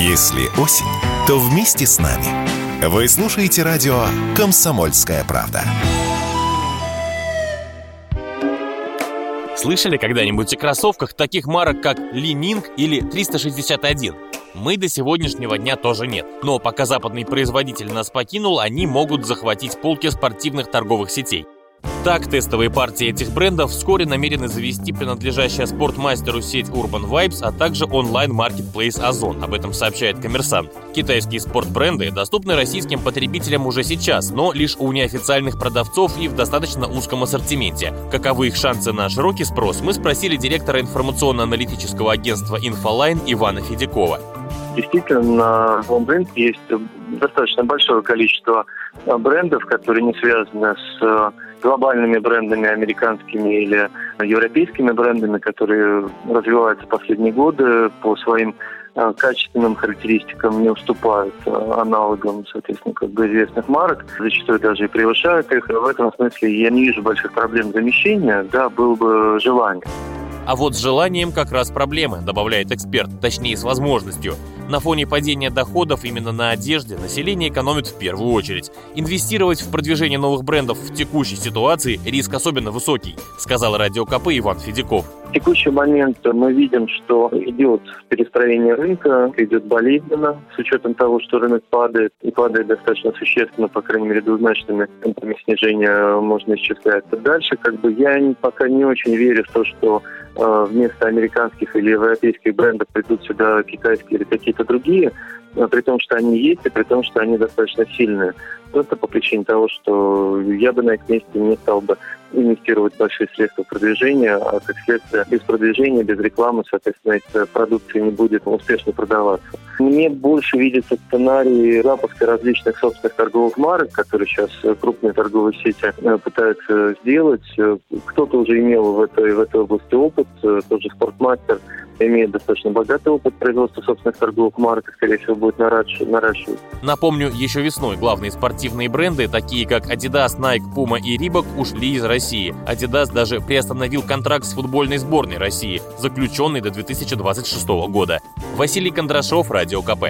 Если осень, то вместе с нами. Вы слушаете радио «Комсомольская правда». Слышали когда-нибудь о кроссовках таких марок, как Ли или 361? Мы до сегодняшнего дня тоже нет. Но пока западный производитель нас покинул, они могут захватить полки спортивных торговых сетей. Так, тестовые партии этих брендов вскоре намерены завести принадлежащая спортмастеру сеть Urban Vibes, а также онлайн-маркетплейс Озон. Об этом сообщает коммерсант. Китайские спортбренды доступны российским потребителям уже сейчас, но лишь у неофициальных продавцов и в достаточно узком ассортименте. Каковы их шансы на широкий спрос, мы спросили директора информационно-аналитического агентства «Инфолайн» Ивана Федякова. Действительно, на Longbrand есть достаточно большое количество брендов, которые не связаны с глобальными брендами, американскими или европейскими брендами, которые развиваются последние годы по своим э, качественным характеристикам не уступают э, аналогам, соответственно, как бы известных марок, зачастую даже и превышают их. В этом смысле я не вижу больших проблем замещения, да, было бы желание. А вот с желанием как раз проблемы, добавляет эксперт, точнее с возможностью. На фоне падения доходов именно на одежде население экономит в первую очередь. Инвестировать в продвижение новых брендов в текущей ситуации риск особенно высокий, сказал радио КП Иван Федяков. В текущий момент мы видим, что идет перестроение рынка, идет болезненно, с учетом того, что рынок падает, и падает достаточно существенно, по крайней мере, двузначными темпами снижения можно исчислять. Дальше, как бы, я пока не очень верю в то, что Э, вместо американских или европейских брендов придут сюда китайские или какие-то другие, э, при том, что они есть и при том, что они достаточно сильные. Просто по причине того, что я бы на их месте не стал бы инвестировать большие средства в продвижение, а как следствие без продвижения, без рекламы, соответственно, эта продукция не будет успешно продаваться. Мне больше видится сценарий запуска различных собственных торговых марок, которые сейчас крупные торговые сети э, пытаются сделать. Кто-то уже имел в этой, в этой области опыт, э, тот же спортмастер имеет достаточно богатый опыт производства собственных торговых марок скорее всего, будет наращивать. Напомню, еще весной главные спортивные бренды, такие как Adidas, Nike, Puma и Reebok, ушли из России. Adidas даже приостановил контракт с футбольной сборной России, заключенный до 2026 года. Василий Кондрашов, Радио КП.